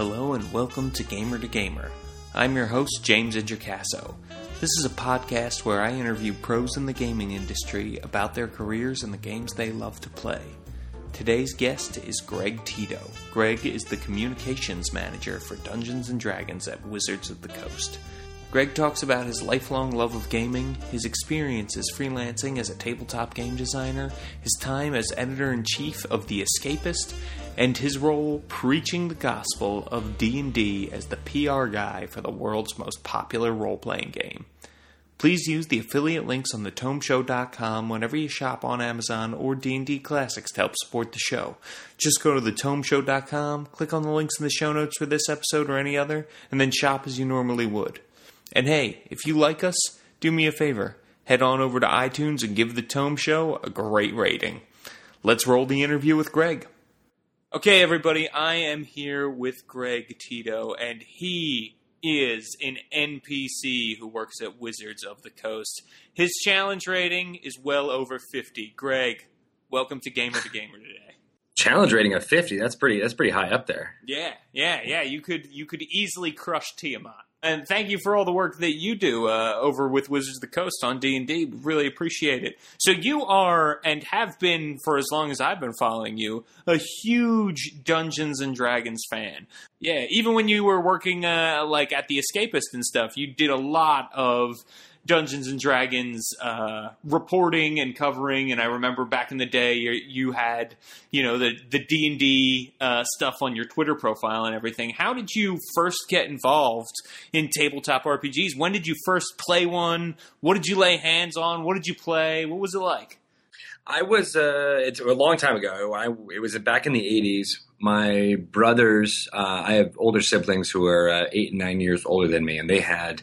Hello and welcome to Gamer to Gamer. I'm your host, James Introcaso. This is a podcast where I interview pros in the gaming industry about their careers and the games they love to play. Today's guest is Greg Tito. Greg is the communications manager for Dungeons and Dragons at Wizards of the Coast. Greg talks about his lifelong love of gaming, his experiences freelancing as a tabletop game designer, his time as editor in chief of The Escapist, and his role preaching the gospel of D&D as the PR guy for the world's most popular role-playing game. Please use the affiliate links on thetomeshow.com whenever you shop on Amazon or D&D Classics to help support the show. Just go to thetomeshow.com, click on the links in the show notes for this episode or any other, and then shop as you normally would. And hey, if you like us, do me a favor. Head on over to iTunes and give The Tome Show a great rating. Let's roll the interview with Greg. Okay, everybody, I am here with Greg Tito, and he is an NPC who works at Wizards of the Coast. His challenge rating is well over 50. Greg, welcome to Gamer to Gamer today. Challenge rating of 50. That's pretty that's pretty high up there. Yeah, yeah, yeah. You could you could easily crush Tiamat. And thank you for all the work that you do uh, over with Wizards of the Coast on D and D. Really appreciate it. So you are and have been for as long as I've been following you a huge Dungeons and Dragons fan. Yeah, even when you were working uh, like at the Escapist and stuff, you did a lot of Dungeons and Dragons uh, reporting and covering. And I remember back in the day, you, you had you know the the D and D uh, stuff on your Twitter profile and everything. How did you first get involved in tabletop RPGs? When did you first play one? What did you lay hands on? What did you play? What was it like? I was uh, it's a long time ago. I it was back in the '80s. My brothers, uh, I have older siblings who are uh, eight and nine years older than me, and they had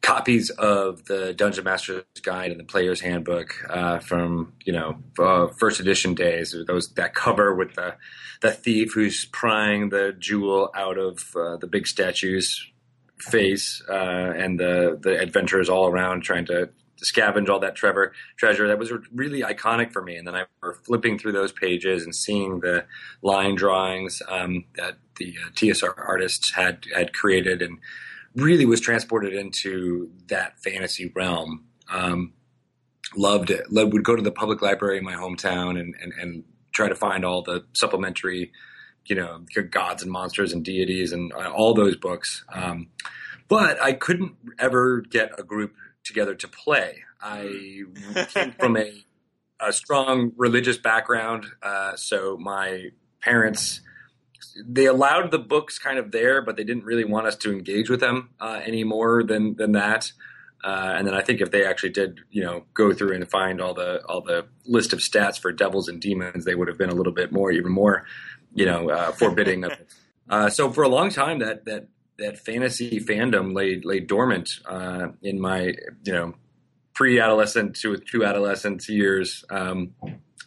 copies of the Dungeon Master's Guide and the Player's Handbook uh, from you know uh, first edition days. Those that cover with the the thief who's prying the jewel out of uh, the big statue's face, uh, and the the adventurers all around trying to scavenge all that Trevor treasure. That was really iconic for me. And then I were flipping through those pages and seeing the line drawings um, that the uh, TSR artists had had created and really was transported into that fantasy realm. Um, loved it. Loved, would go to the public library in my hometown and, and, and try to find all the supplementary, you know, gods and monsters and deities and uh, all those books. Um, but I couldn't ever get a group together to play. I came from a, a strong religious background, uh, so my parents they allowed the books kind of there, but they didn't really want us to engage with them uh, any more than than that. Uh, and then I think if they actually did, you know, go through and find all the all the list of stats for devils and demons, they would have been a little bit more, even more, you know, uh, forbidding. Uh, so for a long time, that that that fantasy fandom lay lay dormant uh, in my, you know, pre-adolescent to to adolescent years. Um,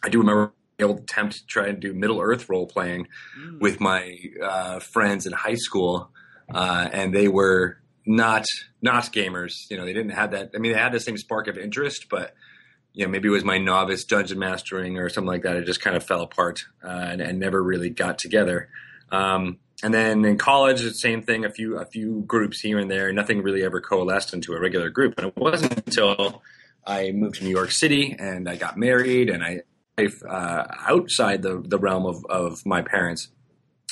I do remember able to attempt to try and do Middle Earth role playing mm. with my uh, friends in high school, uh, and they were not not gamers. You know, they didn't have that. I mean, they had the same spark of interest, but you know, maybe it was my novice dungeon mastering or something like that. It just kind of fell apart uh, and, and, never really got together. Um, and then in college, the same thing. A few a few groups here and there. Nothing really ever coalesced into a regular group. And it wasn't until I moved to New York City and I got married and I life uh, outside the, the realm of, of my parents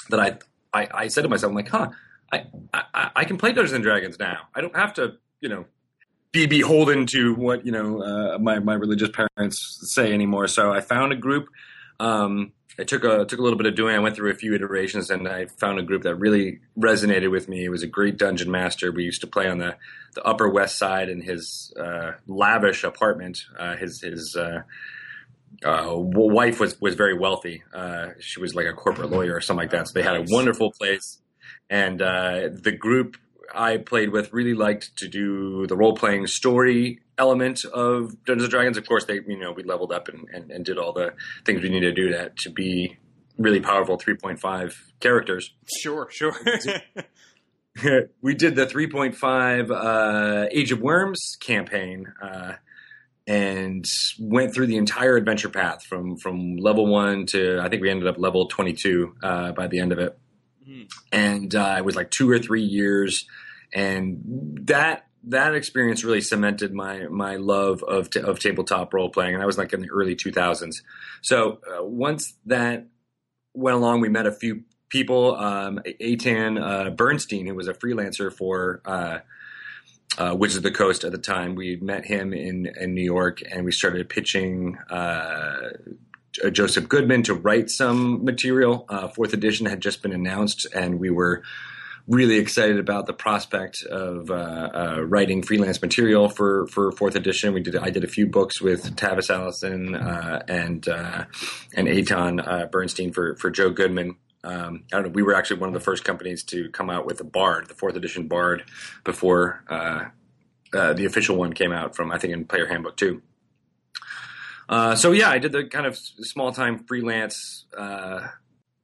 that I, I, I said to myself, I'm like, huh, I, I, I can play Dungeons and Dragons now. I don't have to, you know, be beholden to what you know uh, my my religious parents say anymore. So I found a group. Um, it took a took a little bit of doing. I went through a few iterations, and I found a group that really resonated with me. It was a great dungeon master. We used to play on the, the Upper West Side in his uh, lavish apartment. Uh, his his uh, uh, wife was was very wealthy. Uh, she was like a corporate lawyer or something like that. So they had a wonderful place, and uh, the group I played with really liked to do the role playing story element of Dungeons and Dragons. Of course, they you know we leveled up and, and, and did all the things we needed to do that to be really powerful 3.5 characters. Sure, sure. we did the 3.5 uh, Age of Worms campaign. Uh, and went through the entire adventure path from from level one to I think we ended up level 22 uh, by the end of it. mm-hmm. and uh, it was like two or three years, and that that experience really cemented my my love of t- of tabletop role playing, and I was like in the early 2000s. So uh, once that went along, we met a few people. Um, Eitan uh, Bernstein, who was a freelancer for uh, uh, Wizards of the Coast at the time, we met him in in New York, and we started pitching. Uh, Joseph Goodman to write some material. Uh, fourth edition had just been announced, and we were really excited about the prospect of uh, uh, writing freelance material for, for fourth edition. We did I did a few books with Tavis Allison uh, and uh, and uh, Bernstein for for Joe Goodman. Um, I don't know. We were actually one of the first companies to come out with the Bard, the fourth edition Bard, before uh, the official one came out from I think in Player Handbook too. so yeah, I did the kind of small time freelance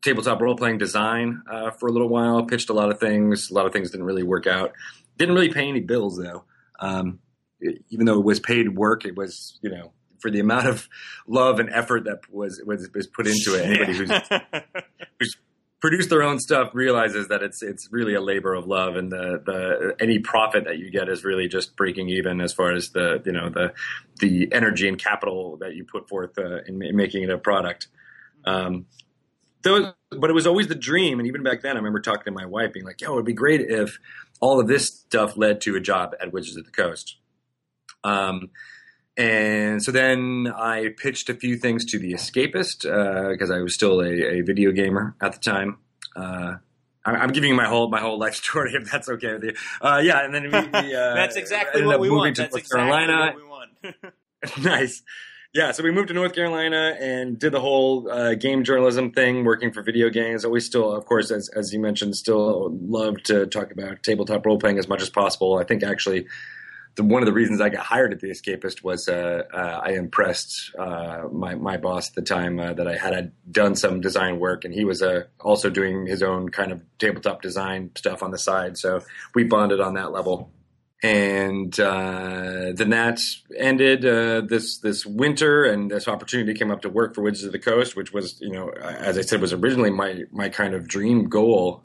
tabletop role playing design uh, for a little while. Pitched a lot of things. A lot of things didn't really work out. Didn't really pay any bills though. Um, even though it was paid work, it was you know for the amount of love and effort that was was, was put into it. Anybody who's, who's produced their own stuff realizes that it's it's really a labor of love, and the the any profit that you get is really just breaking even as far as the you know the the energy and capital that you put forth uh, in, in, making it a product. Um, but it was always the dream. And even back then, I remember talking to my wife, being like, "Yo, it'd be great if all of this stuff led to a job at Wizards of the Coast." Um, and so then I pitched a few things to The Escapist because uh, I was still a, a, video gamer at the time. Uh, I'm giving you my whole my whole life story if that's okay with you. Uh, yeah, and then we, we uh, that's exactly what we want. That's exactly Carolina. what we want. nice yeah, so we moved to North Carolina and did the whole uh, game journalism thing, working for video games. Always still, of course, as, as you mentioned, still love to talk about tabletop role playing as much as possible. I think actually the, one of the reasons I got hired at The Escapist was uh, uh, I impressed uh, my, my boss at the time uh, that I had done some design work, and he was uh, also doing his own kind of tabletop design stuff on the side. So we bonded on that level and then that ended this this winter, and this opportunity came up to work for Wizards of the Coast, which was, you know, as I said, was originally my my kind of dream goal.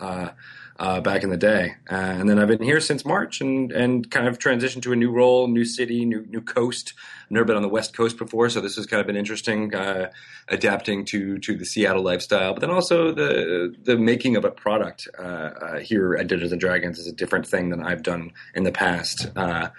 Uh, uh, back in the day. Uh, and then I've been here since March and, and kind of transitioned to a new role, new city, new new coast. I've never been on the West Coast before, so this has kind of been interesting, uh, adapting to to the Seattle lifestyle. But then also the the making of a product uh, uh, here at Dungeons and Dragons is a different thing than I've done in the past. Uh,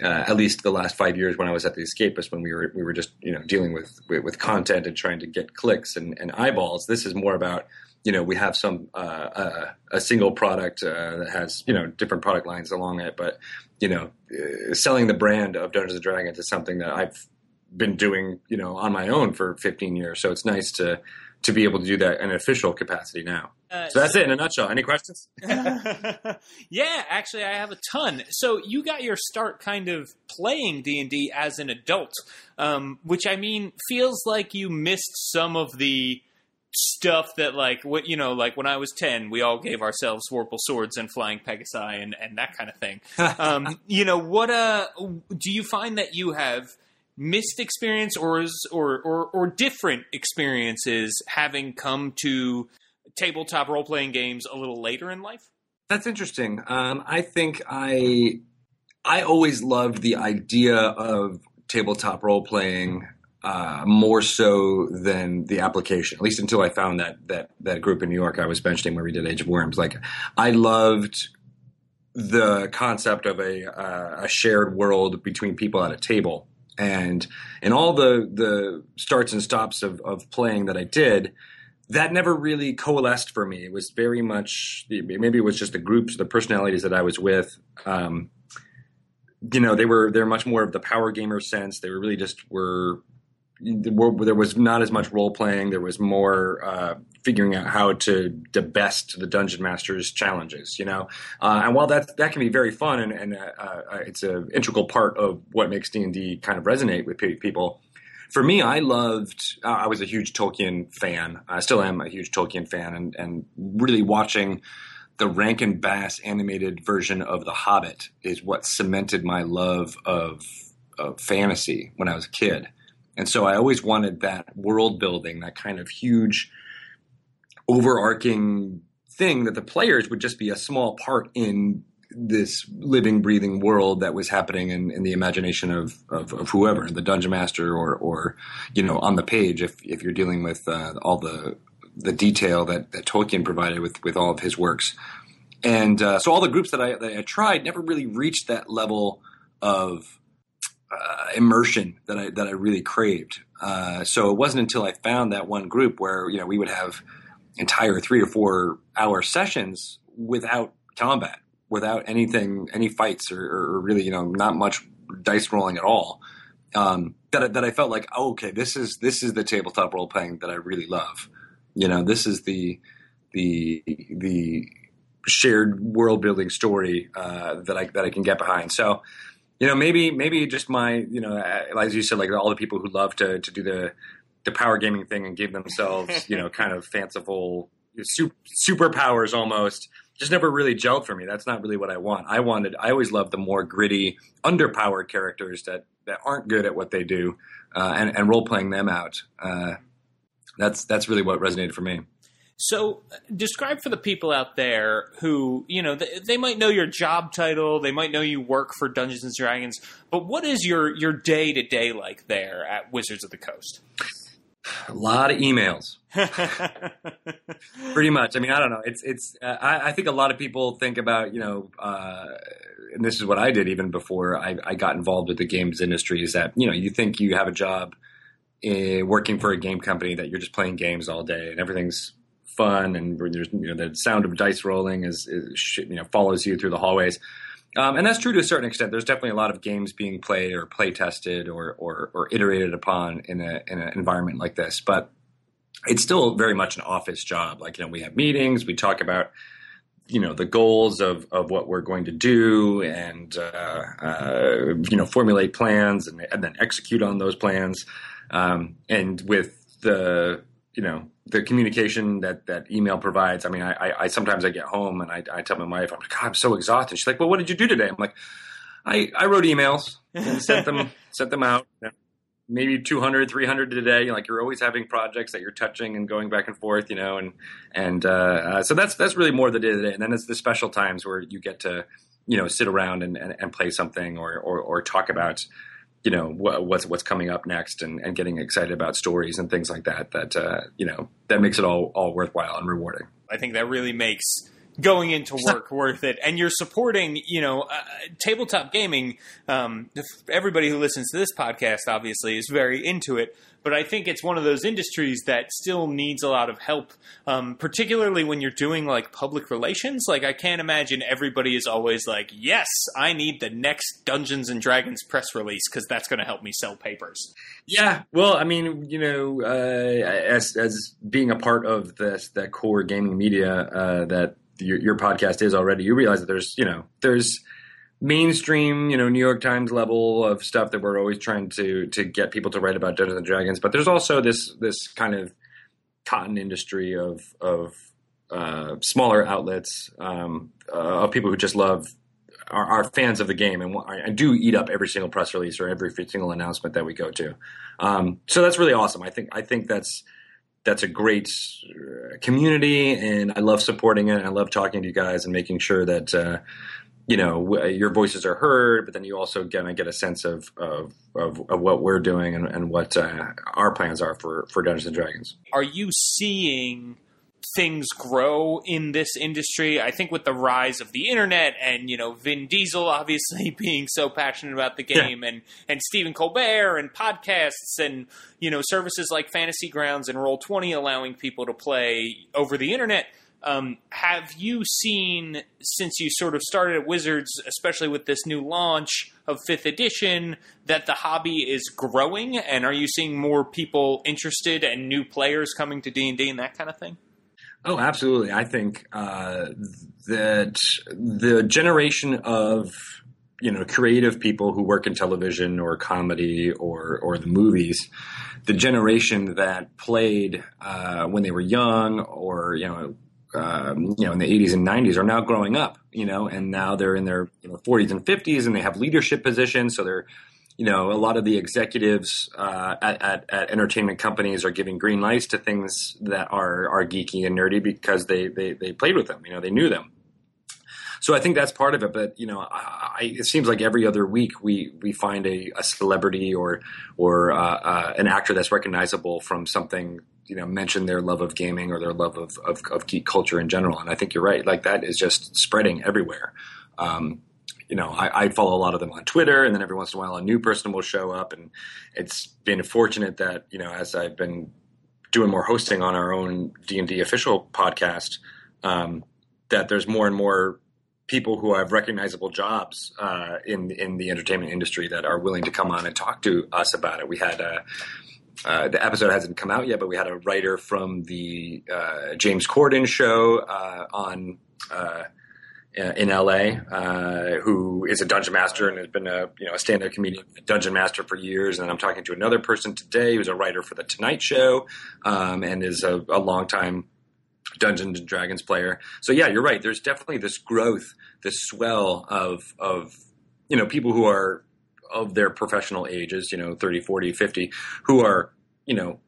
at least the last five years when I was at the Escapist, when we were we were just you know dealing with with, with content and trying to get clicks and, and eyeballs. This is more about you know we have some uh, uh, a single product uh, that has you know different product lines along it, but you know uh, selling the brand of Dungeons and Dragons is something that I've been doing you know on my own for 15 years. So it's nice to to be able to do that in an official capacity now. Uh, so that's it in a nutshell. Any questions? yeah, actually, I have a ton. So you got your start kind of playing D and D as an adult, um, which I mean feels like you missed some of the stuff that like what you know like when I was 10 we all gave ourselves Vorpal swords and flying pegasi and and that kind of thing. Um, you know what uh do you find that you have missed experience or is, or, or or different experiences having come to tabletop role playing games a little later in life? That's interesting. Um, I think I I always loved the idea of tabletop role playing uh, more so than the application. At least until I found that that that group in New York I was benching where we did Age of Worms. Like I loved the concept of a uh, a shared world between people at a table, and in all the the starts and stops of of playing that I did. That never really coalesced for me. It was very much maybe it was just the groups, the personalities that I was with. Um, you know, they were they're much more of the power gamer sense. They were really just were there was not as much role playing. There was more uh, figuring out how to the best the dungeon master's challenges. You know, uh, and while that that can be very fun and, and uh, uh it's an integral part of what makes D and D kind of resonate with people. For me, I loved. I was a huge Tolkien fan. I still am a huge Tolkien fan, and and really watching the Rankin Bass animated version of The Hobbit is what cemented my love of, of fantasy when I was a kid. And so I always wanted that world building, that kind of huge overarching thing that the players would just be a small part in this living, breathing world that was happening in, in the imagination of, of, of, whoever, the dungeon master, or, or you know, on the page. If if you're dealing with uh, all the the detail that, that Tolkien provided with with all of his works, and uh, so all the groups that I that I tried never really reached that level of uh, immersion that I that I really craved. Uh, so it wasn't until I found that one group where you know we would have entire three or four hour sessions without combat without anything, any fights or, or really, you know, not much dice rolling at all. Um, that that I felt like, oh, okay, this is this is the tabletop role playing that I really love. You know, this is the the the shared world building story uh, that I that I can get behind. So, you know, maybe maybe just my you know, as you said, like all the people who love to to do the the power gaming thing and give themselves you know kind of fanciful super, superpowers almost just never really gelled for me. That's not really what I want. I wanted, I always loved the more gritty, underpowered characters that, that aren't good at what they do, uh, and, and role playing them out. Uh, that's that's really what resonated for me. So, describe for the people out there who, you know, they, they, might know your job title, they might know you work for Dungeons and Dragons, but what is your your day to day like there at Wizards of the Coast? A lot of emails. Pretty much. I mean, I don't know. It's it's. Uh, I, I, think a lot of people think about you know, uh, and this is what I did even before I, I, got involved with the games industry. Is that you know you think you have a job in, working for a game company that you're just playing games all day and everything's fun and there's you know the sound of dice rolling is, is you know follows you through the hallways. Um, and that's true to a certain extent. There's definitely a lot of games being played or play tested or, or, or iterated upon in, a, in an environment like this. But it's still very much an office job. Like, you know, we have meetings, we talk about, you know, the goals of, of what we're going to do and, uh, uh, you know, formulate plans and, and, then execute on those plans. Um, and with the, you know, the communication that that email provides. I mean, I, I, I sometimes I get home and I, I tell my wife, I'm like, God, I'm so exhausted. She's like, Well, what did you do today? I'm like, I, I wrote emails and sent them sent them out. Maybe 200, 300 a day. Like you're always having projects that you're touching and going back and forth, you know, and and uh, uh, so that's that's really more the day to day. And then it's the special times where you get to, you know, sit around and, and, and play something or, or, or talk about you know what's what's coming up next and, and getting excited about stories and things like that that uh, you know that makes it all all worthwhile and rewarding. I think that really makes going into work worth it. And you're supporting you know uh, tabletop gaming um, everybody who listens to this podcast obviously is very into it but I think it's one of those industries that still needs a lot of help, um, particularly when you're doing like public relations. Like, I can't imagine everybody is always like, yes, I need the next Dungeons and Dragons press release because that's going to help me sell papers. Yeah. Well, I mean, you know, uh, as, as being a part of this, that core gaming media uh, that your, your podcast is already, you realize that there's, you know, there's, mainstream, you know, New York Times level of stuff that we're always trying to to get people to write about Dungeons and Dragons. But there's also this this kind of cotton industry of of uh, smaller outlets um, uh, of people who just love are, are, fans of the game and, and do eat up every single press release or every single announcement that we go to. Um, so that's really awesome. I think I think that's that's a great uh, community, and I love supporting it. I love talking to you guys and making sure that uh, you know your voices are heard, but then you also of get a sense of of, of, of what we're doing and, and what uh, our plans are for for Dungeons and Dragons. Are you seeing? things grow in this industry. I think with the rise of the internet and you know Vin Diesel obviously being so passionate about the game yeah. and and Stephen Colbert and podcasts and you know services like Fantasy Grounds and Roll Twenty allowing people to play over the internet. Um, have you seen since you sort of started at Wizards, especially with this new launch of fifth edition, that the hobby is growing? And are you seeing more people interested and new players coming to D and D and that kind of thing? Oh, absolutely. I think uh, that the generation of you know creative people who work in television or comedy or or the movies the generation that played uh, when they were young or you know um, you know in the 80s and 90s are now growing up you know and now they're in their you know, 40s and 50s and they have leadership positions so they're you know, a lot of the executives uh, at, at, at, entertainment companies are giving green lights to things that are are geeky and nerdy because they, they they played with them. You know, they knew them. So I think that's part of it. But you know, I, it seems like every other week we we find a, a celebrity or or uh, uh, an actor that's recognizable from something. You know, mention their love of gaming or their love of, of, of geek culture in general. And I think you're right. Like that is just spreading everywhere. Um, you know, I, I, follow a lot of them on Twitter, and then every once in a while a new person will show up. And it's been fortunate that you know, as I've been doing more hosting on our own D and D official podcast, um, that there's more and more people who have recognizable jobs uh, in in the entertainment industry that are willing to come on and talk to us about it. We had a. Uh, the episode hasn't come out yet, but we had a writer from the uh, James Corden show uh, on uh, in LA, uh, who is a dungeon master and has been a you know a stand-up comedian, a dungeon master for years. And I'm talking to another person today who's a writer for the Tonight Show um, and is a, a longtime Dungeons and Dragons player. So yeah, you're right. There's definitely this growth, this swell of of you know people who are of their professional ages, you know, 30, 40, 50, who are you know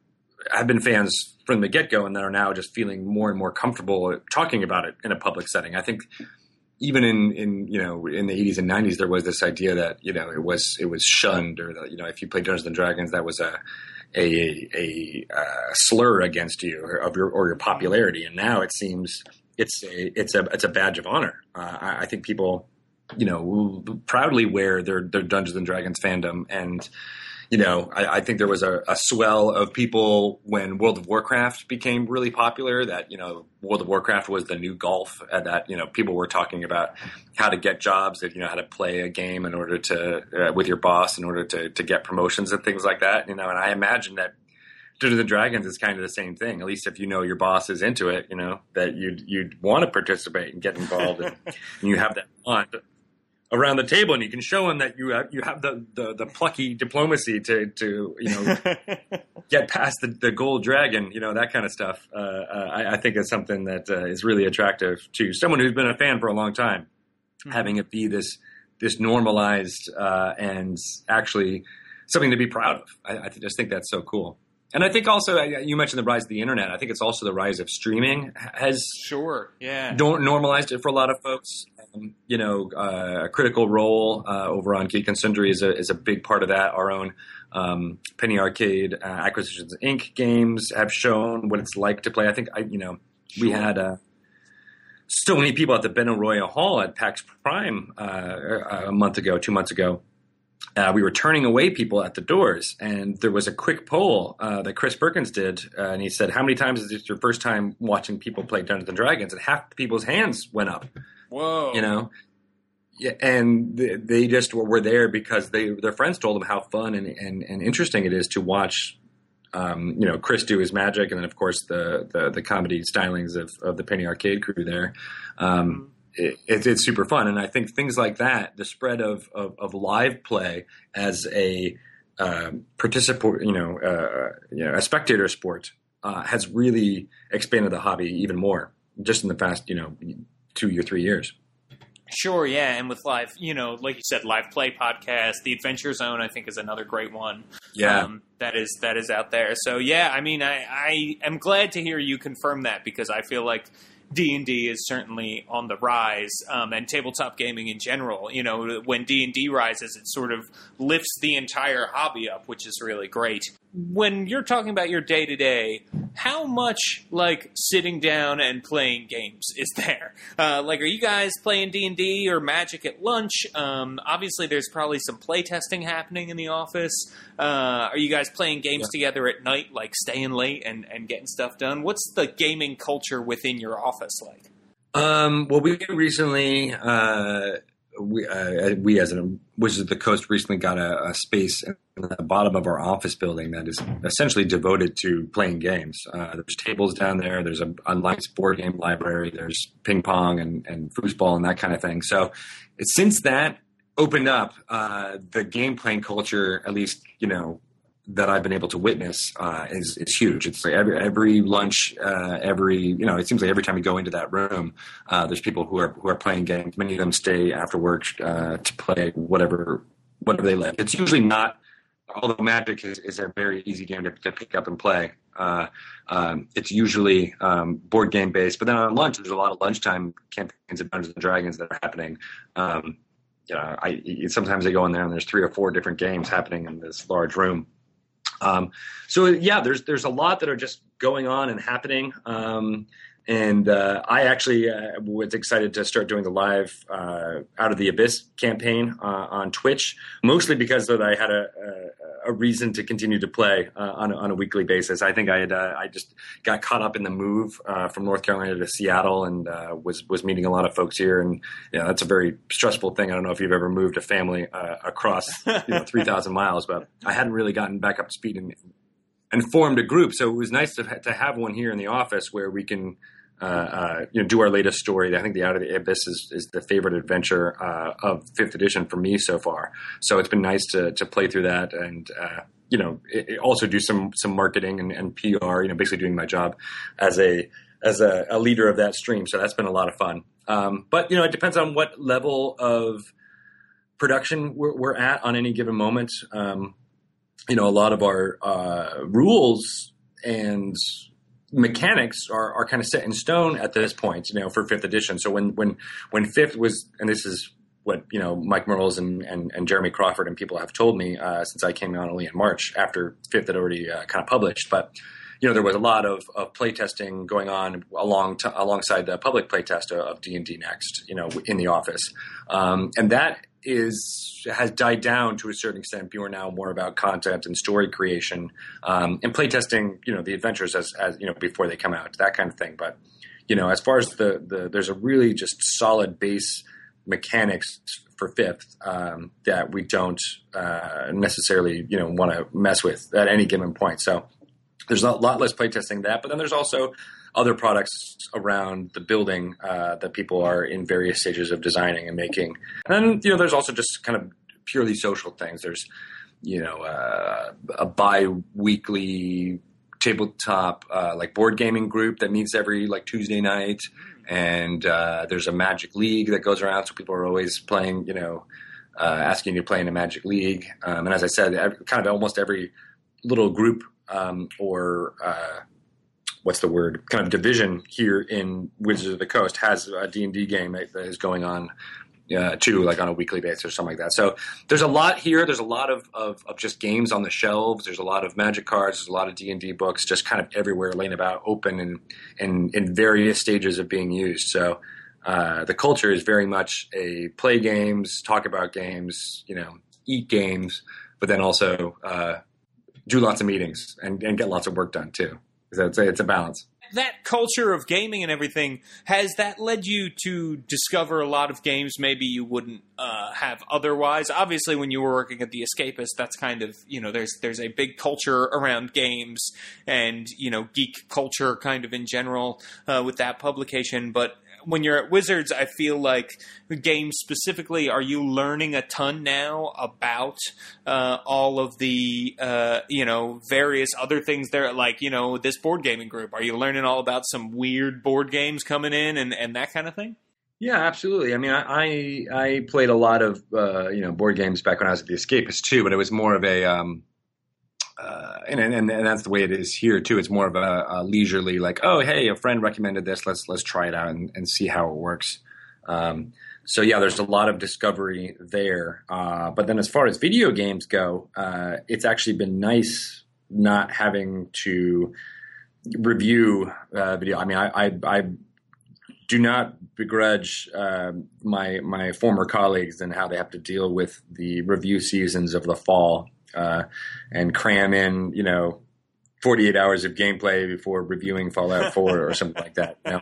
have been fans from the get go and that are now just feeling more and more comfortable talking about it in a public setting. I think even in, in you know in the 80s and 90s there was this idea that you know it was it was shunned or that you know if you played Dungeons and Dragons that was a a, a, a slur against you or of your or your popularity and now it seems it's a it's a it's a badge of honor uh, I, I, think people you know proudly wear their their Dungeons and Dragons fandom and you know, I, I think there was a, a, swell of people when World of Warcraft became really popular. That you know, World of Warcraft was the new golf. and that you know, people were talking about how to get jobs, that you know, how to play a game in order to uh, with your boss in order to to get promotions and things like that. You know, and I imagine that Dungeons and Dragons is kind of the same thing. At least if you know your boss is into it, you know that you'd you'd want to participate and get involved, and, and you have that want around the table and you can show them that you have, you have the, the, the plucky diplomacy to, to you know get past the, the gold dragon you know that kind of stuff. Uh, uh, I, I, think is something that uh, is really attractive to someone who's been a fan for a long time. Mm-hmm. having it be this this normalized uh, and actually something to be proud of. I, I, just think that's so cool and I think also you mentioned the rise of the internet. I think it's also the rise of streaming has sure, yeah, normalized it for a lot of folks. Um, you know, uh, a critical role uh, over on Geek and Sundry is a is a big part of that. Our own um, Penny Arcade uh, Acquisitions Inc. games have shown what it's like to play. I think I, you know, we had uh, so many people at the Benaroya Hall at PAX Prime uh, a month ago, two months ago uh, we were turning away people at the doors, and there was a quick poll uh, that Chris Perkins did, uh, and he said, "How many times is this your first time watching people play Dungeons and Dragons?" And half the people's hands went up. Whoa! You know, yeah, and they just were there because they their friends told them how fun and, and, and interesting it is to watch. Um, you know, Chris do his magic, and then of course the the, the comedy stylings of, of the Penny Arcade crew there. Um, mm-hmm it, it's super fun. And I think things like that, the spread of, of, of live play as a um, participant, you know, uh, you know, a spectator sport uh, has really expanded the hobby even more just in the past, you know, two or three years. Sure, yeah, and with live, you know, like you said, live play podcast, the Adventure Zone, I think is another great one. Yeah, um, that is that is out there. So yeah, I mean, I I am glad to hear you confirm that because I feel like D and D is certainly on the rise, um, and tabletop gaming in general. You know, when D and D rises, it sort of lifts the entire hobby up, which is really great. When you're talking about your day to day, how much like sitting down and playing games is there? Uh, like, are you guys playing D and D or Magic at lunch? Um, obviously, there's probably some playtesting happening in the office. Uh, are you guys playing games yeah. together at night, like staying late and, and getting stuff done? What's the gaming culture within your office like? Um, well, we recently, uh, we, uh, we as a Wizards of the Coast recently got a, a, space in the bottom of our office building that is essentially devoted to playing games. Uh, there's tables down there. There's a online board game library. There's ping pong and, and foosball and that kind of thing. So since that opened up, uh, the game playing culture, at least you know that I've been able to witness, uh, is is huge. It's like every every lunch, uh, every you know, it seems like every time you go into that room, uh, there's people who are who are playing games. Many of them stay after work uh, to play whatever what do they like? It's usually not. Although Magic is, is a very easy game to, to pick up and play, uh, um, it's usually um, board game based. But then on lunch, there's a lot of lunchtime campaigns of Dungeons and Dragons that are happening. Um, you know, I sometimes I go in there and there's three or four different games happening in this large room. Um, so yeah, there's there's a lot that are just going on and happening. Um, and uh, I actually uh, was excited to start doing the live uh, Out of the Abyss campaign uh, on Twitch, mostly because that I had a, a, a, reason to continue to play uh, on, a, on, a weekly basis. I think I had uh, I just got caught up in the move from North Carolina to Seattle and was was meeting a lot of folks here, and yeah, that's a very stressful thing. I don't know if you've ever moved a family across you know, three thousand miles, but I hadn't really gotten back up to speed and and formed a group. So it was nice to, to have one here in the office where we can uh, uh, you know, do our latest story. I think the Out of the Abyss is, is the favorite adventure uh, of fifth edition for me so far. So it's been nice to to play through that and uh, you know it, it also do some some marketing and, and, PR. You know, basically doing my job as a as a, a leader of that stream. So that's been a lot of fun. Um, but you know, it depends on what level of production we're, we're at on any given moment. Um, you know, a lot of our uh, rules and mechanics are, are kind of set in stone at this point, you know, for fifth edition. So when when when fifth was, and this is what you know, Mike Mearls and, and, and Jeremy Crawford and people have told me uh, since I came on only in March after fifth had already uh, kind of published, but you know there was a lot of, of playtesting going on along to, alongside the public playtest of D and D Next, you know, in the office, um, and that is has died down to a certain extent. People are now more about content and story creation um, and playtesting. You know, the adventures as as you know before they come out, that kind of thing. But you know, as far as the the there's a really just solid base mechanics for fifth um, that we don't uh, necessarily you know want to mess with at any given point. So there's a lot less playtesting that, but then there's also other products around the building uh, that people are in various stages of designing and making. And you know, there's also just kind of purely social things. There's, you know, uh, a bi-weekly tabletop uh, like board gaming group that meets every like Tuesday night, and uh, there's a Magic League that goes around, so people are always playing, you know, uh, asking you to play in a Magic League. Um, and as I said, every, kind of almost every little group um, or uh, what's the word kind of division here in Wizards of the Coast has a D&D game that is going on uh, too, like on a weekly basis or something like that. So there's a lot here. There's a lot of, of, of, just games on the shelves. There's a lot of magic cards. There's a lot of D&D books just kind of everywhere laying about open and, and in various stages of being used. So uh, the culture is very much a play games, talk about games, you know, eat games, but then also uh, do lots of meetings and, and get lots of work done too. So it's a, it's a balance. That culture of gaming and everything has that led you to discover a lot of games maybe you wouldn't uh, have otherwise. Obviously, when you were working at the Escapist, that's kind of you know there's there's a big culture around games and you know geek culture kind of in general uh, with that publication. But when you're at Wizards, I feel like games specifically, are you learning a ton now about uh, all of the uh, you know various other things there, like you know this board gaming group? Are you learning all about some weird board games coming in and and that kind of thing? Yeah, absolutely. I mean, I I, I played a lot of uh, you know board games back when I was at the Escapist too, but it was more of a um, uh, and, and and that's the way it is here too. It's more of a, a, leisurely, like, oh, hey, a friend recommended this. Let's let's try it out and, and see how it works. Um, so yeah, there's a lot of discovery there. Uh, but then as far as video games go, uh, it's actually been nice not having to review uh, video. I mean, I, I, I do not begrudge uh, my my former colleagues and how they have to deal with the review seasons of the fall uh, and cram in, you know, 48 hours of gameplay before reviewing Fallout 4 or something like that. You know,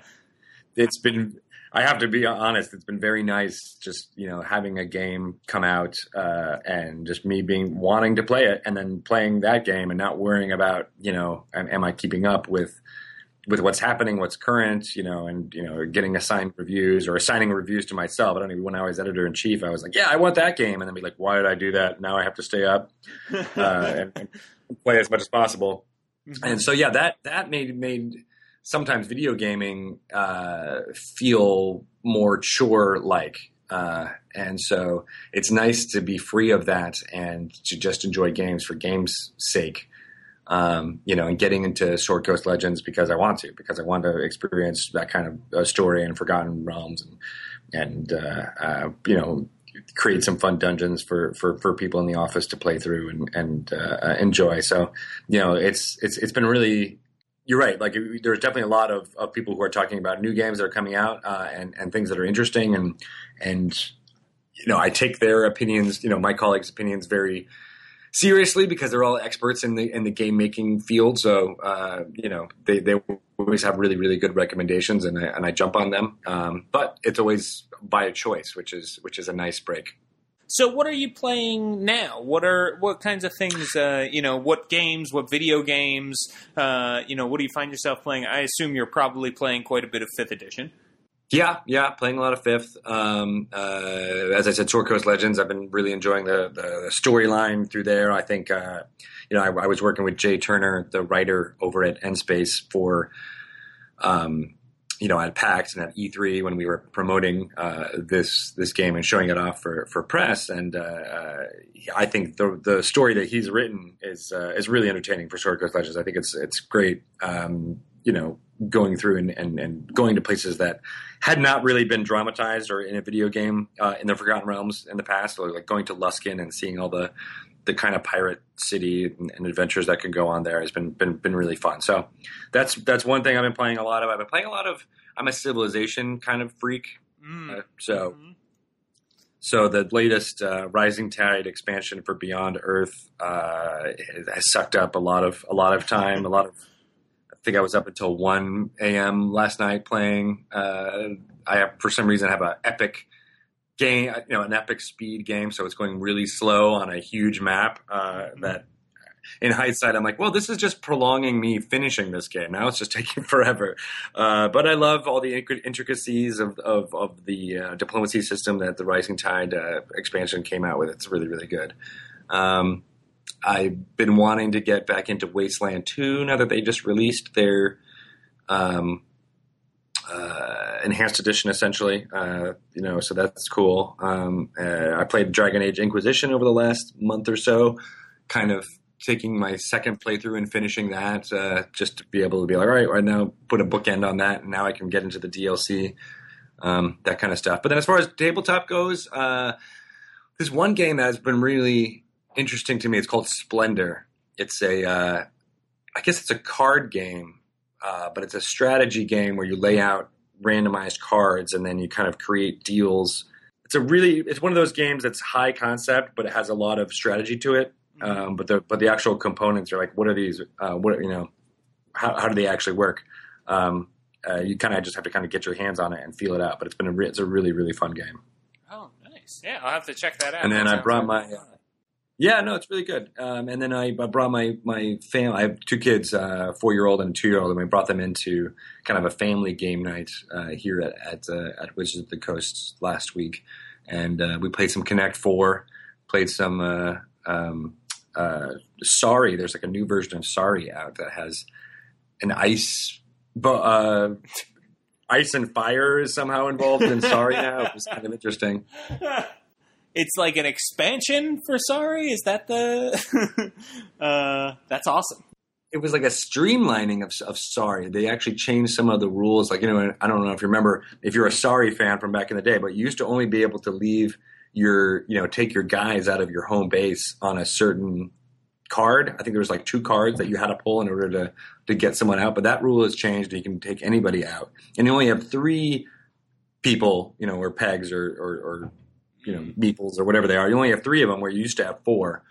it's been, I have to be honest, it's been very nice just, you know, having a game come out uh, and just me being wanting to play it and then playing that game and not worrying about, you know, am, am I keeping up with with what's happening, what's current, you know, and you know, getting assigned reviews or assigning reviews to myself. I don't even when I was editor in chief, I was like, yeah, I want that game, and then be like, why did I do that? Now I have to stay up uh, and, and, play as much as possible. Mm-hmm. And so, yeah, that that made made sometimes video gaming uh, feel more chore like Uh, and so it's nice to be free of that and to just enjoy games for games' sake. Um, you know, and getting into Sword Coast Legends because I want to, because I want to experience that kind of uh, story and Forgotten Realms, and and uh, uh, you know, create some fun dungeons for, for, for people in the office to play through and and uh, enjoy. So, you know, it's it's it's been really you're right. Like there's definitely a lot of, of people who are talking about new games that are coming out uh, and and things that are interesting and and you know I take their opinions, you know, my colleagues' opinions very seriously because they're all experts in the in the game making field. So uh, you know they they always have really really good recommendations and I, and I jump on them. Um, but it's always by a choice, which is which is a nice break. So, what are you playing now? What are what kinds of things? Uh, you know, what games? What video games? Uh, you know, what do you find yourself playing? I assume you're probably playing quite a bit of Fifth Edition. Yeah, yeah, playing a lot of Fifth. Um, uh, as I said, Sword Coast Legends. I've been really enjoying the, the, storyline through there. I think, uh, you know, I, I, was working with Jay Turner, the writer over at n-Space, for um, you know, at PAX and at E3 when we were promoting uh, this this game and showing it off for, for press. And uh, uh, I think the the story that he's written is uh, is really entertaining for Sword Coast Legends. I think it's it's great. Um, you know, going through and, and, and, going to places that had not really been dramatized or in a video game uh, in the Forgotten Realms in the past, or like going to Luskan and seeing all the the kind of pirate city and, and, adventures that can go on there has been, been been really fun. So that's that's one thing I've been playing a lot of. I've been playing a lot of. I'm a Civilization kind of freak, mm. uh, so. Mm-hmm. So the latest uh, Rising Tide expansion for Beyond Earth uh, has sucked up a lot of a lot of time. A lot of think I was up until one a.m. last night playing. Uh, I have, for some reason have an epic game, you know, an epic speed game, so it's going really slow on a huge map. Uh, mm-hmm. That, in hindsight, I'm like, well, this is just prolonging me finishing this game. Now it's just taking forever. Uh, but I love all the intricacies of of, of the uh, diplomacy system that the Rising Tide uh, expansion came out with. It's really really good. Um, I've been wanting to get back into Wasteland 2 now that they just released their um, uh, enhanced edition, essentially. Uh, you know, so that's cool. Um, uh, I played Dragon Age Inquisition over the last month or so, kind of taking my second playthrough and finishing that, uh, just to be able to be like, all right, right now put a bookend on that, and now I can get into the DLC, um, that kind of stuff. But then, as far as tabletop goes, uh, there's one game that has been really interesting to me. It's called Splendor. It's a, uh, I guess it's a card game uh, but it's a strategy game where you lay out randomized cards and then you kind of create deals. It's a really it's one of those games that's high concept, but it has a lot of strategy to it. Mm-hmm. Um, but the but the actual components are like, what are these? Uh, what you know? How how do they actually work? Um, uh, you kind of just have to kind of get your hands on it and feel it out. But it's been a re- it's a really really fun game. Oh, nice! Yeah, I'll have to check that out. And then I brought my yeah, no, it's really good. Um, and then I, I, brought my my family. I have two kids, uh, four year old and two year old, and we brought them into kind of a family game night uh, here at at, uh, at Wizards of the Coast last week, and uh, we played some Connect Four, played some uh, um, uh, Sorry. There's like a new version of Sorry out that has an ice, but ice and fire is somehow involved in Sorry now. It was kind of interesting. it's like an expansion for Sorry. Is that the? uh, that's awesome. It was like a streamlining of, of Sorry. They actually changed some of the rules. Like you know, I don't know if you remember if you're a Sorry fan from back in the day, but you used to only be able to leave your you know take your guys out of your home base on a certain card. I think there was like two cards that you had to pull in order to to get someone out. But that rule has changed. You can take anybody out, and you only have three people, you know, or pegs or, or, or you know meeples or whatever they are. You only have three of them where you used to have four.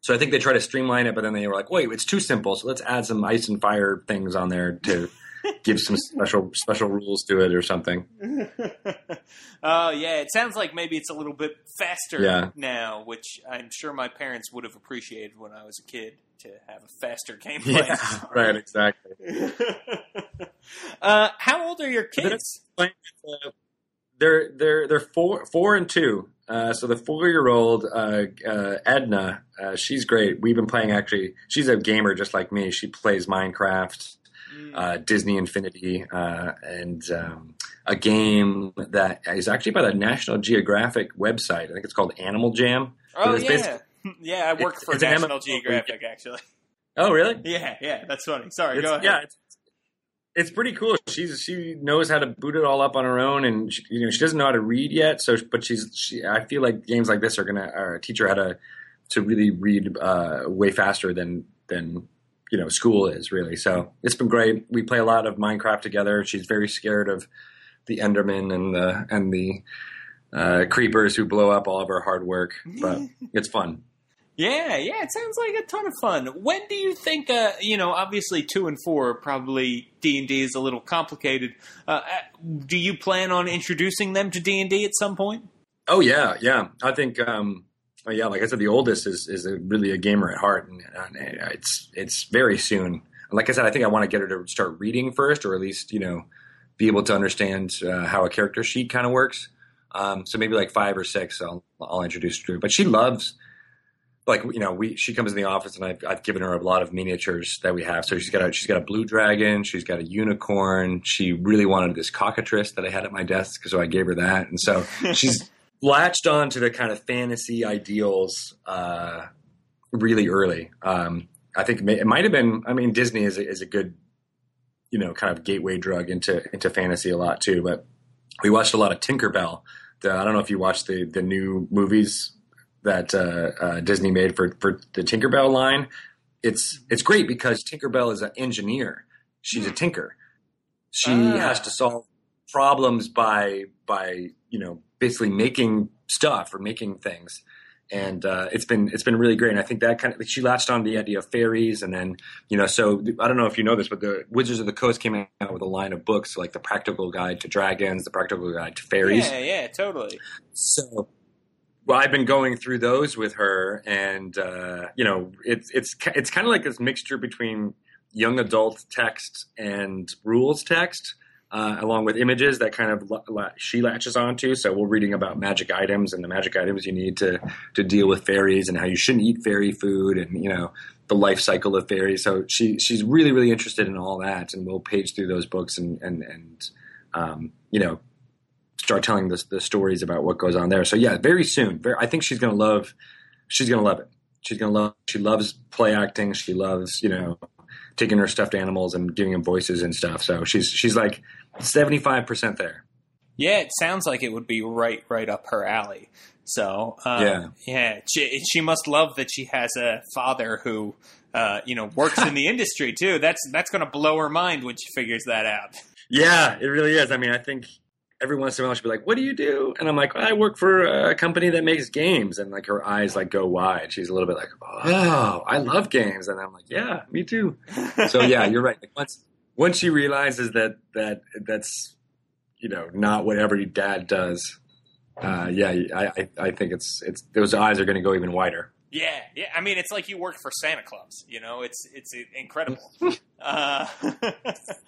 So I think they try to streamline it, but then they were like, "Wait, it's too simple. So let's add some ice and fire things on there to give some special special rules to it or something." Oh yeah, it sounds like maybe it's a little bit faster yeah. now, which I'm sure my parents would have appreciated when I was a kid to have a faster gameplay. Yeah, right, exactly. uh, how old are your kids? They're they're they're four four and two. Uh, so the four year old uh, uh, Edna, uh, she's great. We've been playing actually. She's a gamer just like me. She plays Minecraft, mm. Uh, Disney Infinity, uh, and um, a game that is actually by the National Geographic website. I think it's called Animal Jam. Oh yeah, yeah. I work for National Geographic actually. Oh really? Yeah, yeah. That's funny. Sorry, it's, go ahead. Yeah, it's, it's pretty cool. She's she knows how to boot it all up on her own, and she, you know she doesn't know how to read yet. So, but she's she. I feel like games like this are gonna uh, teach her how to to really read uh, way faster than than you know school is really. So it's been great. We play a lot of Minecraft together. She's very scared of the Enderman and the and the uh, creepers who blow up all of our hard work, but it's fun. Yeah, yeah, it sounds like a ton of fun. When do you think? Uh, you know, obviously two and four probably D and D is a little complicated. Uh, do you plan on introducing them to D and D at some point? Oh yeah, yeah. I think um, oh, yeah, like I said, the oldest is is a, really a gamer at heart, and, and, it's it's very soon. Like I said, I think I want to get her to start reading first, or at least you know be able to understand uh, how a character sheet kind of works. Um, so maybe like five or six, I'll I'll introduce her. But she loves like you know we she comes in the office and I've, I've given her a lot of miniatures that we have. So she's got a she's got a blue dragon she's got a unicorn. She really wanted this cockatrice that i had at my desk so i gave her that. And so she's latched on to the kind of fantasy ideals uh, really early. Um, i think it might have been i mean disney is a, is a good you know kind of gateway drug into into fantasy a lot too but we watched a lot of tinkerbell. The, i don't know if you watched the the new movies that uh, uh, Disney made for for the Tinkerbell line. It's it's great because Tinkerbell is an engineer. She's a hmm. tinker. She ah. has to solve problems by by you know basically making stuff or making things and uh, it's been it's been really great. And I think that kind of she latched on the idea of fairies, and then you know, so I don't know if you know this, but the Wizards of the Coast came out with a line of books like the Practical Guide to Dragons, the Practical Guide to Fairies. Yeah, yeah, totally. So well, I've been going through those with her, and uh, you know, it's it's it's kind of like this mixture between young adult text and rules text, uh, along with images that kind of she latches onto. So we're reading about magic items and the magic items you need to to deal with fairies and how you shouldn't eat fairy food, and you know the life cycle of fairies. So she she's really really interested in all that, and we'll page through those books and and and um, you know start telling the, the stories about what goes on there. So yeah, very soon. Very, I think she's gonna love. She's gonna love it. She's gonna love. She loves play acting. She loves you know taking her stuffed animals and giving them voices and stuff. So she's she's like seventy five percent there. Yeah, it sounds like it would be right right up her alley. So uh, yeah, yeah, she, she must love that she has a father who uh, you know works in the industry too. That's that's going to blow her mind when she figures that out. Yeah, it really is. I mean, I think every once in a while she'll be like, "What do you do?" And I'm like, "I work for a company that makes games." And like her eyes like go wide. She's a little bit like, "Oh, I love games." And I'm like, "Yeah, me too." So yeah, you're right. Like once once she realizes that that that's you know not what every dad does, uh, yeah, I, I I think it's it's those eyes are going to go even wider. Yeah, yeah. I mean, it's like you work for Santa Claus. You know, it's it's incredible. uh, it's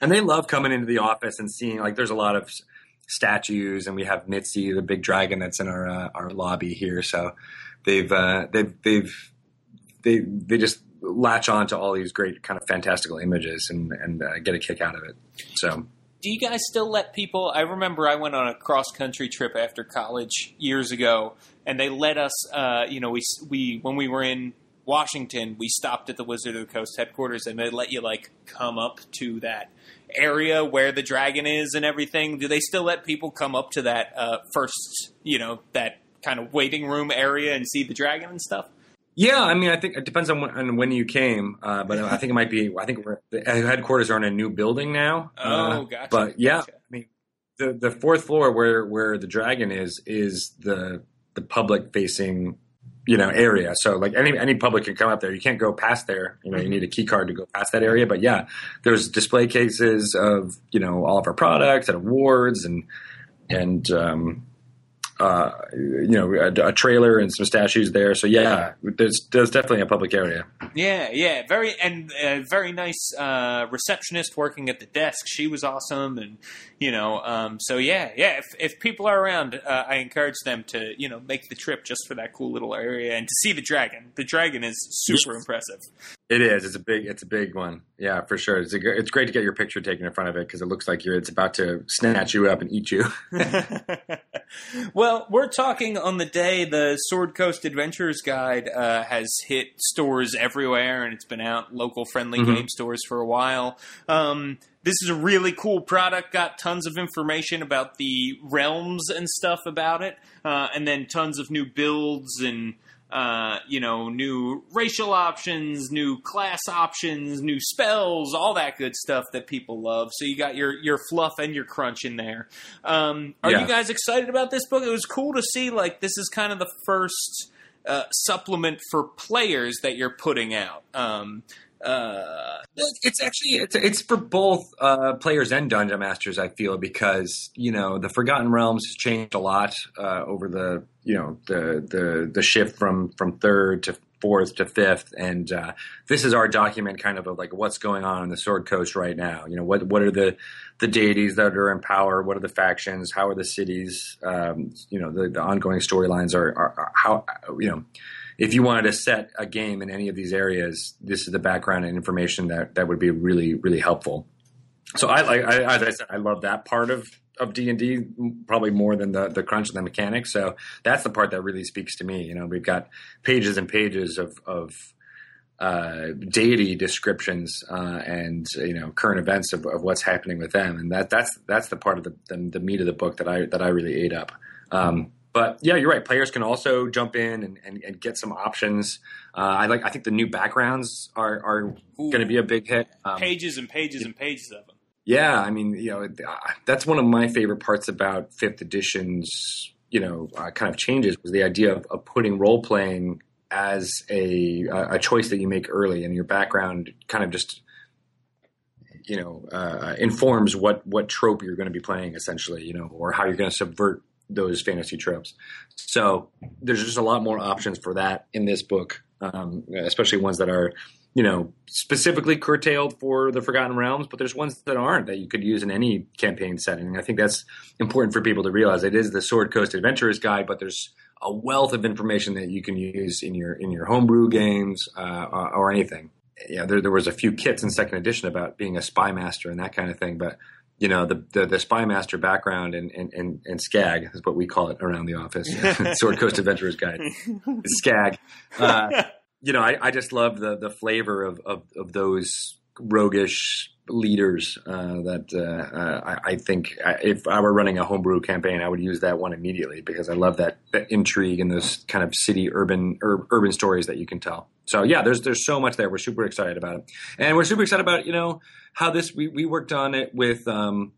and they love coming into the office and seeing like there's a lot of statues, and we have Mitzi, the big dragon that's in our uh, our lobby here. So they've uh, they've they've they they just latch on to all these great kind of fantastical images and and uh, get a kick out of it. So. Do you guys still let people? I remember I went on a cross country trip after college years ago, and they let us. Uh, you know, we we when we were in Washington, we stopped at the Wizard of the Coast headquarters, and they let you like come up to that area where the dragon is and everything? Do they still let people come up to that uh, first, you know, that kind of waiting room area and see the dragon and stuff? Yeah, I mean, I think it depends on when, on when you came, uh, but I think it might be. I think the headquarters are in a new building now. Oh, uh, gotcha. But yeah, gotcha. I mean, the the fourth floor where where the dragon is is the the public facing you know area. So like any any public can come up there. You can't go past there. You know, you need a key card to go past that area. But yeah, there's display cases of you know all of our products and awards and and um, uh, you know, a, a, trailer and some statues there. So yeah, there's there's definitely a public area. Yeah, yeah, very and uh, very nice uh, receptionist working at the desk. She was awesome, and you know, um, so yeah, yeah. If, if people are around, uh, I encourage them to you know make the trip just for that cool little area and to see the dragon. The dragon is super yes. impressive. It is. It's a big. It's a big one. Yeah, for sure. It's a, it's great to get your picture taken in front of it because it looks like you're. It's about to snatch you up and eat you. well, we're talking on the day the Sword Coast Adventurers Guide uh, has hit stores everywhere, and it's been out local friendly mm-hmm. game stores for a while. Um, this is a really cool product. Got tons of information about the realms and stuff about it, uh, and then tons of new builds and uh, you know new racial options, new class options, new spells, all that good stuff that people love. So you got your your fluff and your crunch in there. Um, are yeah. you guys excited about this book? It was cool to see. Like this is kind of the first. Uh, supplement for players that you're putting out. Um, uh, it's actually it's, it's for both uh, players and dungeon masters. I feel because you know the Forgotten Realms has changed a lot uh, over the you know the the the shift from from third to fourth to fifth, and uh, this is our document, kind of of like what's going on in the Sword Coast right now. You know what what are the the deities that are in power? What are the factions? How are the cities? Um, you know the, the ongoing storylines are, are, are how you know if you wanted to set a game in any of these areas, this is the background and information that that would be really really helpful. So I like as I said, I love that part of of D and D probably more than the the crunch and the mechanics. So that's the part that really speaks to me. You know, we've got pages and pages of of uh, deity descriptions uh, and you know current events of, of, what's happening with them, and that that's that's the part of the, the, the meat of the book that I that I really ate up. Um, but yeah, you're right. Players can also jump in and, and, and get some options. Uh, I like. I think the new backgrounds are are going to be a big hit. Um, pages and pages and pages of them. Yeah, I mean, you know, uh, that's one of my favorite parts about fifth edition's, you know, uh, kind of changes was the idea of, of putting role playing as a a choice that you make early, and your background kind of just you know uh, informs what what trope you're going to be playing essentially you know or how you're going to subvert those fantasy tropes. So there's just a lot more options for that in this book, um, especially ones that are, you know, specifically curtailed for the Forgotten Realms. But there's ones that aren't that you could use in any campaign setting. I think that's important for people to realize. It is the Sword Coast Adventurers Guide, but there's a wealth of information that you can use in your in your homebrew games uh, or, or anything. Yeah, there, there was a few kits in second edition about being a spy master and that kind of thing, but you know the the, the spy master background and and and, and SCAG is what we call it around the office. Sword Coast Adventurers Guide, SCAG. Uh, you know, I, I just love the the flavor of of, of those roguish leaders uh, that uh, uh I, I, think uh, if I were running a homebrew campaign, I would use that one immediately because I love that, that intrigue and those kind of city urban ur- urban stories that you can tell. So yeah, there's there's so much there. We're super excited about it, and we're super excited about you know how this we, we worked on it with um,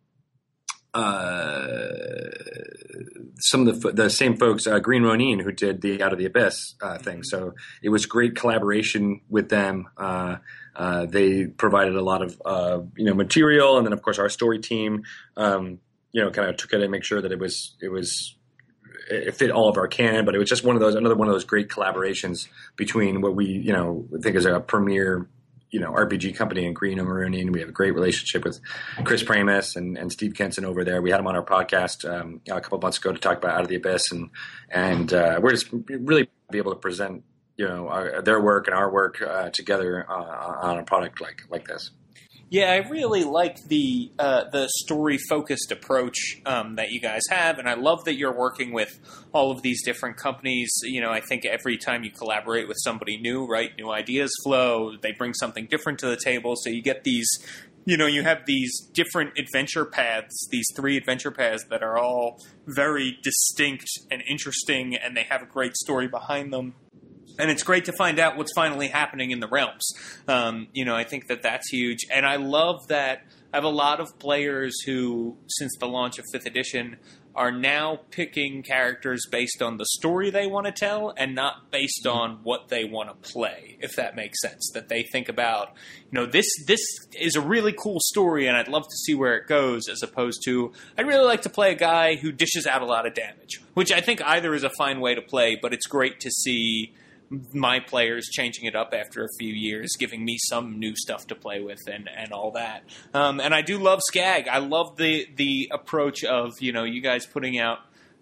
some of the the same folks, uh, Green Ronin, who did the Out of the Abyss uh, thing. So it was great collaboration with them. Uh, uh, they provided a lot of uh, you know material, and then of course our story team, um, you know, kind of took it and make sure that it was it was it fit all of our canon. But it was just one of those another one of those great collaborations between what we you know think is a premier you know RPG company in Green and Ronin. We have a great relationship with Chris Pramas and, and Steve Kenson over there. We had him on our podcast um, a couple months ago to talk about Out of the Abyss, and and uh, we're just really be able to present you know our, their work and our work uh, together uh, on a product like like this. Yeah, I really like the uh, the story focused approach um, that you guys have, and I love that you're working with all of these different companies. You know, I think every time you collaborate with somebody new, right, new ideas flow. They bring something different to the table, so you get these. You know, you have these different adventure paths, these three adventure paths that are all very distinct and interesting, and they have a great story behind them and it's great to find out what's finally happening in the realms. Um, you know, I think that that's huge, and I love that. I have a lot of players who, since the launch of fifth edition, are now picking characters based on the story they want to tell and not based on what they want to play if that makes sense that they think about you know this this is a really cool story and I'd love to see where it goes as opposed to I'd really like to play a guy who dishes out a lot of damage which I think either is a fine way to play but it's great to see my players changing it up after a few years, giving me some new stuff to play with and, and all that. Um, and I do love SCAG. I love the the approach of you know you guys putting out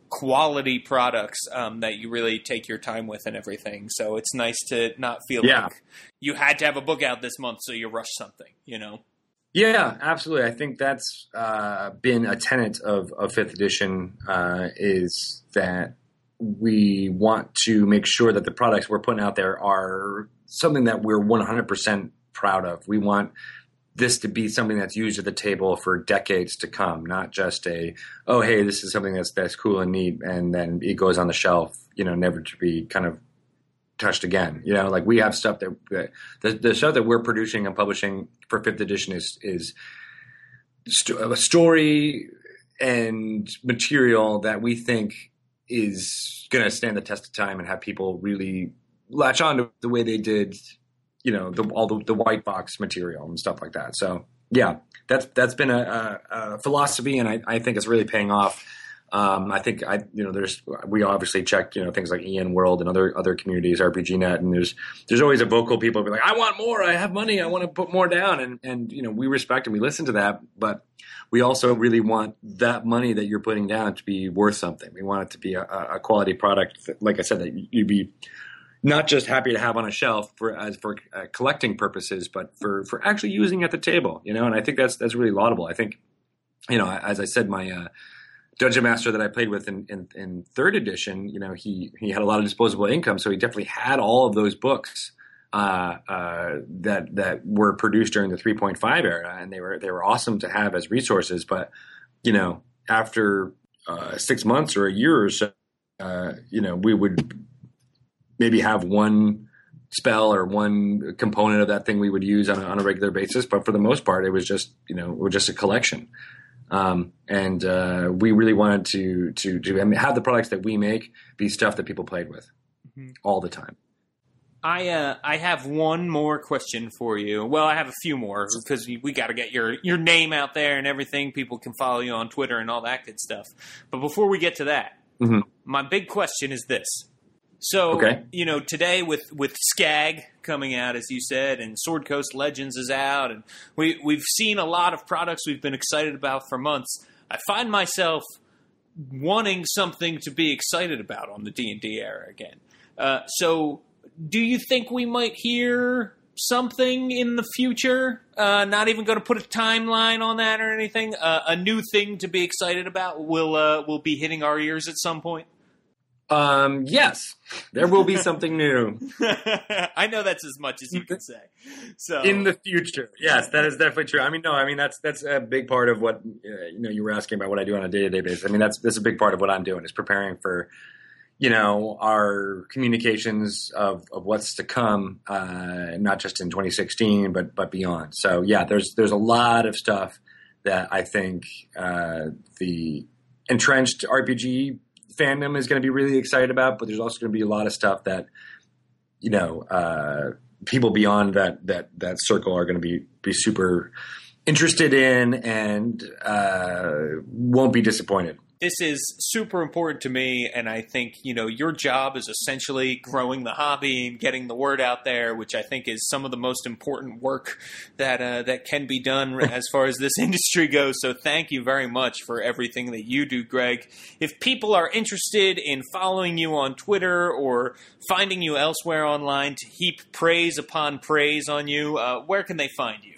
quality products um, that you really take your time with and everything. So it's nice to not feel yeah. like you had to have a book out this month, so you rush something. You know. Yeah, absolutely. I think that's uh, been a tenet of, of fifth edition uh, is that we want to make sure that the products we're putting out there are something that we're 100% proud of. We want this to be something that's used at the table for decades to come, not just a oh hey this is something that's that's cool and neat and then it goes on the shelf, you know, never to be kind of touched again. You know, like we have stuff that, the, the stuff that we're producing and publishing for fifth edition is is st- a story and material that we think is going to stand the test of time and have people really latch on to the way they did, you know, the, all the, the white box material and stuff like that. So yeah, that's that's been a, a, a philosophy, and I, I, think it's really paying off. Um, I think I, you know, there's we obviously check, you know, things like EN World and other other communities, RPG Net, and there's there's always a vocal people be like, I want more, I have money, I want to put more down, and and you know, we respect and we listen to that, but we also really want that money that you're putting down to be worth something. We want it to be a, a quality product. That, like I said, that you'd be not just happy to have on a shelf for as for uh, collecting purposes, but for for actually using at the table. You know, and I think that's that's really laudable. I think, you know, as I said, my uh, dungeon master that I played with in, in, in, third edition, you know, he he had a lot of disposable income, so he definitely had all of those books uh, uh, that that were produced during the 3.5 era, and they were they were awesome to have as resources. But you know, after uh, six months or a year or so, uh, you know, we would maybe have one spell or one component of that thing we would use on a, on a regular basis. But for the most part, it was just you know, it was just a collection. Um, and uh, we really wanted to to to have the products that we make be stuff that people played with mm-hmm. all the time. I uh, I have one more question for you. Well, I have a few more because we got to get your your name out there and everything. People can follow you on Twitter and all that good stuff. But before we get to that, mm-hmm. my big question is this. So, okay. you know, today with with SCAG coming out, as you said, and Sword Coast Legends is out, and we we've seen a lot of products we've been excited about for months. I find myself wanting something to be excited about on the D and D era again. Uh, so do you think we might hear something in the future? Uh, not even going to put a timeline on that or anything. Uh, a new thing to be excited about will uh, will be hitting our ears at some point. Um, yes, there will be something new. I know that's as much as you can say. So in the future, yes, that is definitely true. I mean, no, I mean that's that's a big part of what uh, you know. You were asking about what I do on a day to day basis. I mean, that's that's a big part of what I'm doing is preparing for you know our communications of, of what's to come, uh, not just in 2016 but but beyond. So yeah, there's there's a lot of stuff that I think uh, the entrenched RPG fandom is going to be really excited about, but there's also going to be a lot of stuff that you know uh, people beyond that that that circle are going to be be super interested in and uh, won't be disappointed this is super important to me and i think you know your job is essentially growing the hobby and getting the word out there which i think is some of the most important work that uh, that can be done as far as this industry goes. So thank you very much for everything that you do greg. If people are interested in following you on twitter or finding you elsewhere online to heap praise upon praise on you uh, where can they find you?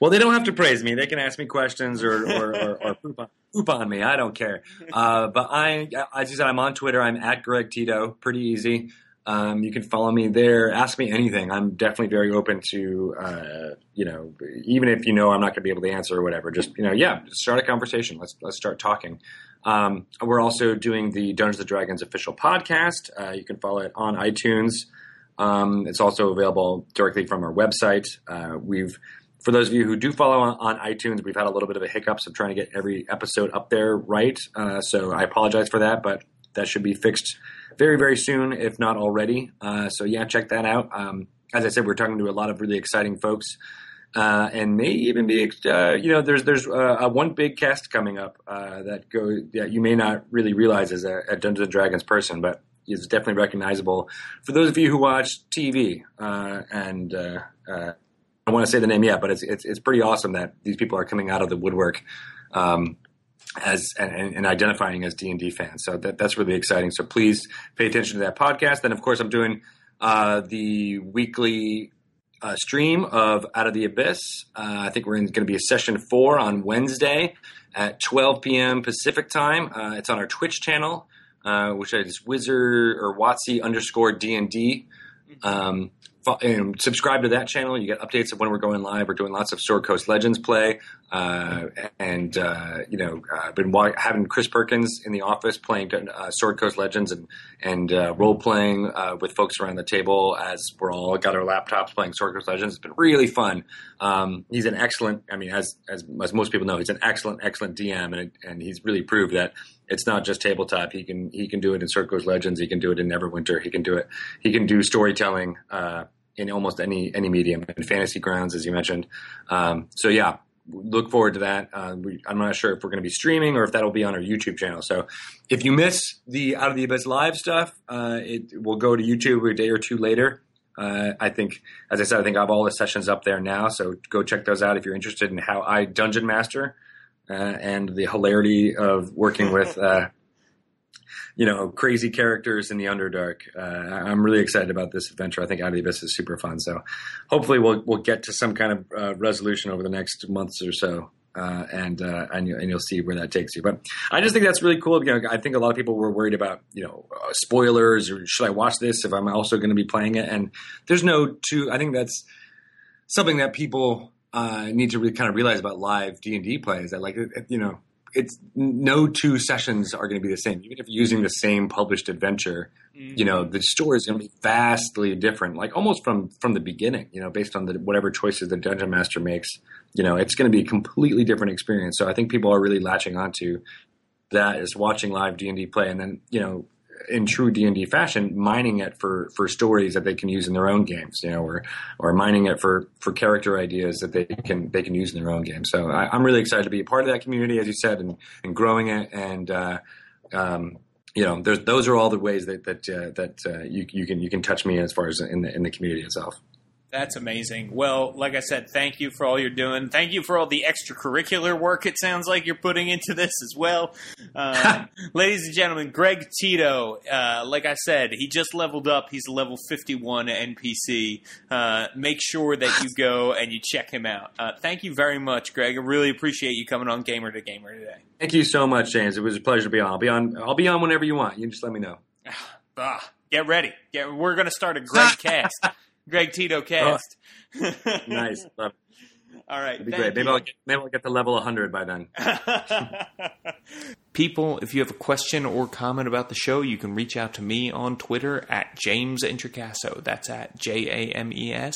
Well, they don't have to praise me. They can ask me questions or, or, or, or poop, on, poop, on, me. I don't care. Uh, but I, as you said, I'm on Twitter. I'm at Greg Tito. Pretty easy. Um, you can follow me there. Ask me anything. I'm definitely very open to, uh, you know, even if you know I'm not going to be able to answer or whatever. Just you know, yeah, start a conversation. Let's let's start talking. Um, we're also doing the Dungeons and Dragons official podcast. Uh, you can follow it on iTunes. Um, it's also available directly from our website. Uh, we've for those of you who do follow on, on, iTunes, we've had a little bit of a hiccups of trying to get every episode up there right. Uh, so I apologize for that, but that should be fixed very, very soon, if not already. Uh, so yeah, check that out. Um, as I said, we're talking to a lot of really exciting folks. Uh, and may even be, uh, you know, there's there's uh, one big cast coming up uh, that go that you may not really realize as a, a Dungeons and Dragons person, but is definitely recognizable for those of you who watch TV. And I want to say the name yet, but it's, it's, it's pretty awesome that these people are coming out of the woodwork. Um, as and, and, identifying as D and D fans. So that, that's really exciting. So please pay attention to that podcast. Then of course I'm doing uh, the weekly uh, stream of Out of the Abyss. Uh, I think we're going to be a session four on Wednesday at 12 p.m. Pacific time. Uh, it's on our Twitch channel, uh, which is Wizard or WotC underscore D and D. Um, and subscribe to that channel. You get updates of when we're going live. We're doing lots of Sword Coast Legends play, uh, and uh, you know, I've been having Chris Perkins in the office playing uh, Sword Coast Legends and and uh, role playing uh, with folks around the table as we're all got our laptops playing Sword Coast Legends. It's been really fun. Um, he's an excellent. I mean, as, as as most people know, he's an excellent, excellent DM, and and he's really proved that it's not just tabletop. He can he can do it in Sword Coast Legends. He can do it in Neverwinter. He can do it. He can do storytelling in almost any any medium in fantasy grounds, as you mentioned. Um, so yeah, look forward to that. Uh, we, I'm not sure if we're going to be streaming or if that'll be on our YouTube channel. So if you miss the Out of the Abyss live stuff, uh, it will go to YouTube a day or two later. Uh, I think, as I said, I think I have all the sessions up there now. So go check those out if you're interested in how I dungeon master uh, and the hilarity of working with uh, you know, crazy characters in the Underdark. Uh, I'm really excited about this adventure. I think Out of the Abyss is super fun. So hopefully we'll we'll get to some kind of uh, resolution over the next months or so. Uh, and uh, and, you, and you'll see where that takes you. But I just think that's really cool. You know, I think a lot of people were worried about you know uh, spoilers or should I watch this if I'm also going to be playing it? And there's no two. I think that's something that people uh, need to really kind of realize about live D and D play is that like you know it's no two sessions are going to be the same. Even if you're using the same published adventure, mm-hmm. you know the story is going to be vastly different, like almost from from the beginning. You know, based on the whatever choices the dungeon master makes, you know, it's going to be a completely different experience. So I think people are really latching onto that is watching live D and D play, and then you know in true D and D fashion, mining it for for stories that they can use in their own games, you know, or or mining it for for character ideas that they can they can use in their own games. So I, am really excited to be a part of that community, as you said, and and growing it. And uh, um, you know, those are all the ways that that uh, that uh, you you can you can touch me as far as in the in the community itself. That's amazing. Well, like I said, thank you for all you're doing. Thank you for all the extracurricular work it sounds like you're putting into this as well. Uh, ladies and gentlemen, Greg Tito, uh, like I said, he just leveled up. He's a level 51 NPC. Uh, make sure that you go and you check him out. Uh, thank you very much, Greg. I really appreciate you coming on Gamer to Gamer today. Thank you so much, James. It was a pleasure to be on. I'll be on. I'll be on whenever you want. You just let me know. Ah, get ready. Get, we're going to start a great cast. Greg Tito cast. Oh, nice. Love All right. That'd be great. Maybe I'll, get, maybe I'll get to level 100 by then. People, if you have a question or comment about the show, you can reach out to me on Twitter at James Introcaso. That's at J A M E S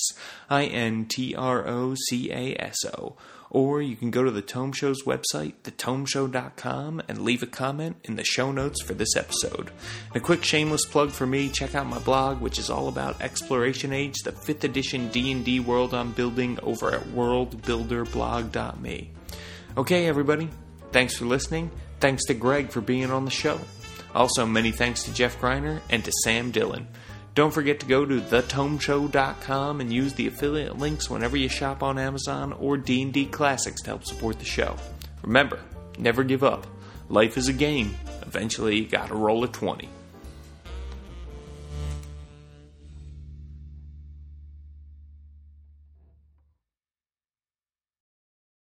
I N T R O C A S O or you can go to the Tome Show's website, thetomeshow.com, and leave a comment in the show notes for this episode. And a quick shameless plug for me, check out my blog, which is all about Exploration Age, the 5th edition D&D world I'm building over at worldbuilderblog.me. Okay, everybody, thanks for listening. Thanks to Greg for being on the show. Also, many thanks to Jeff Greiner and to Sam Dillon. Don't forget to go to thetomeshow.com and use the affiliate links whenever you shop on Amazon or D&D Classics to help support the show. Remember, never give up. Life is a game. Eventually, you gotta roll a 20.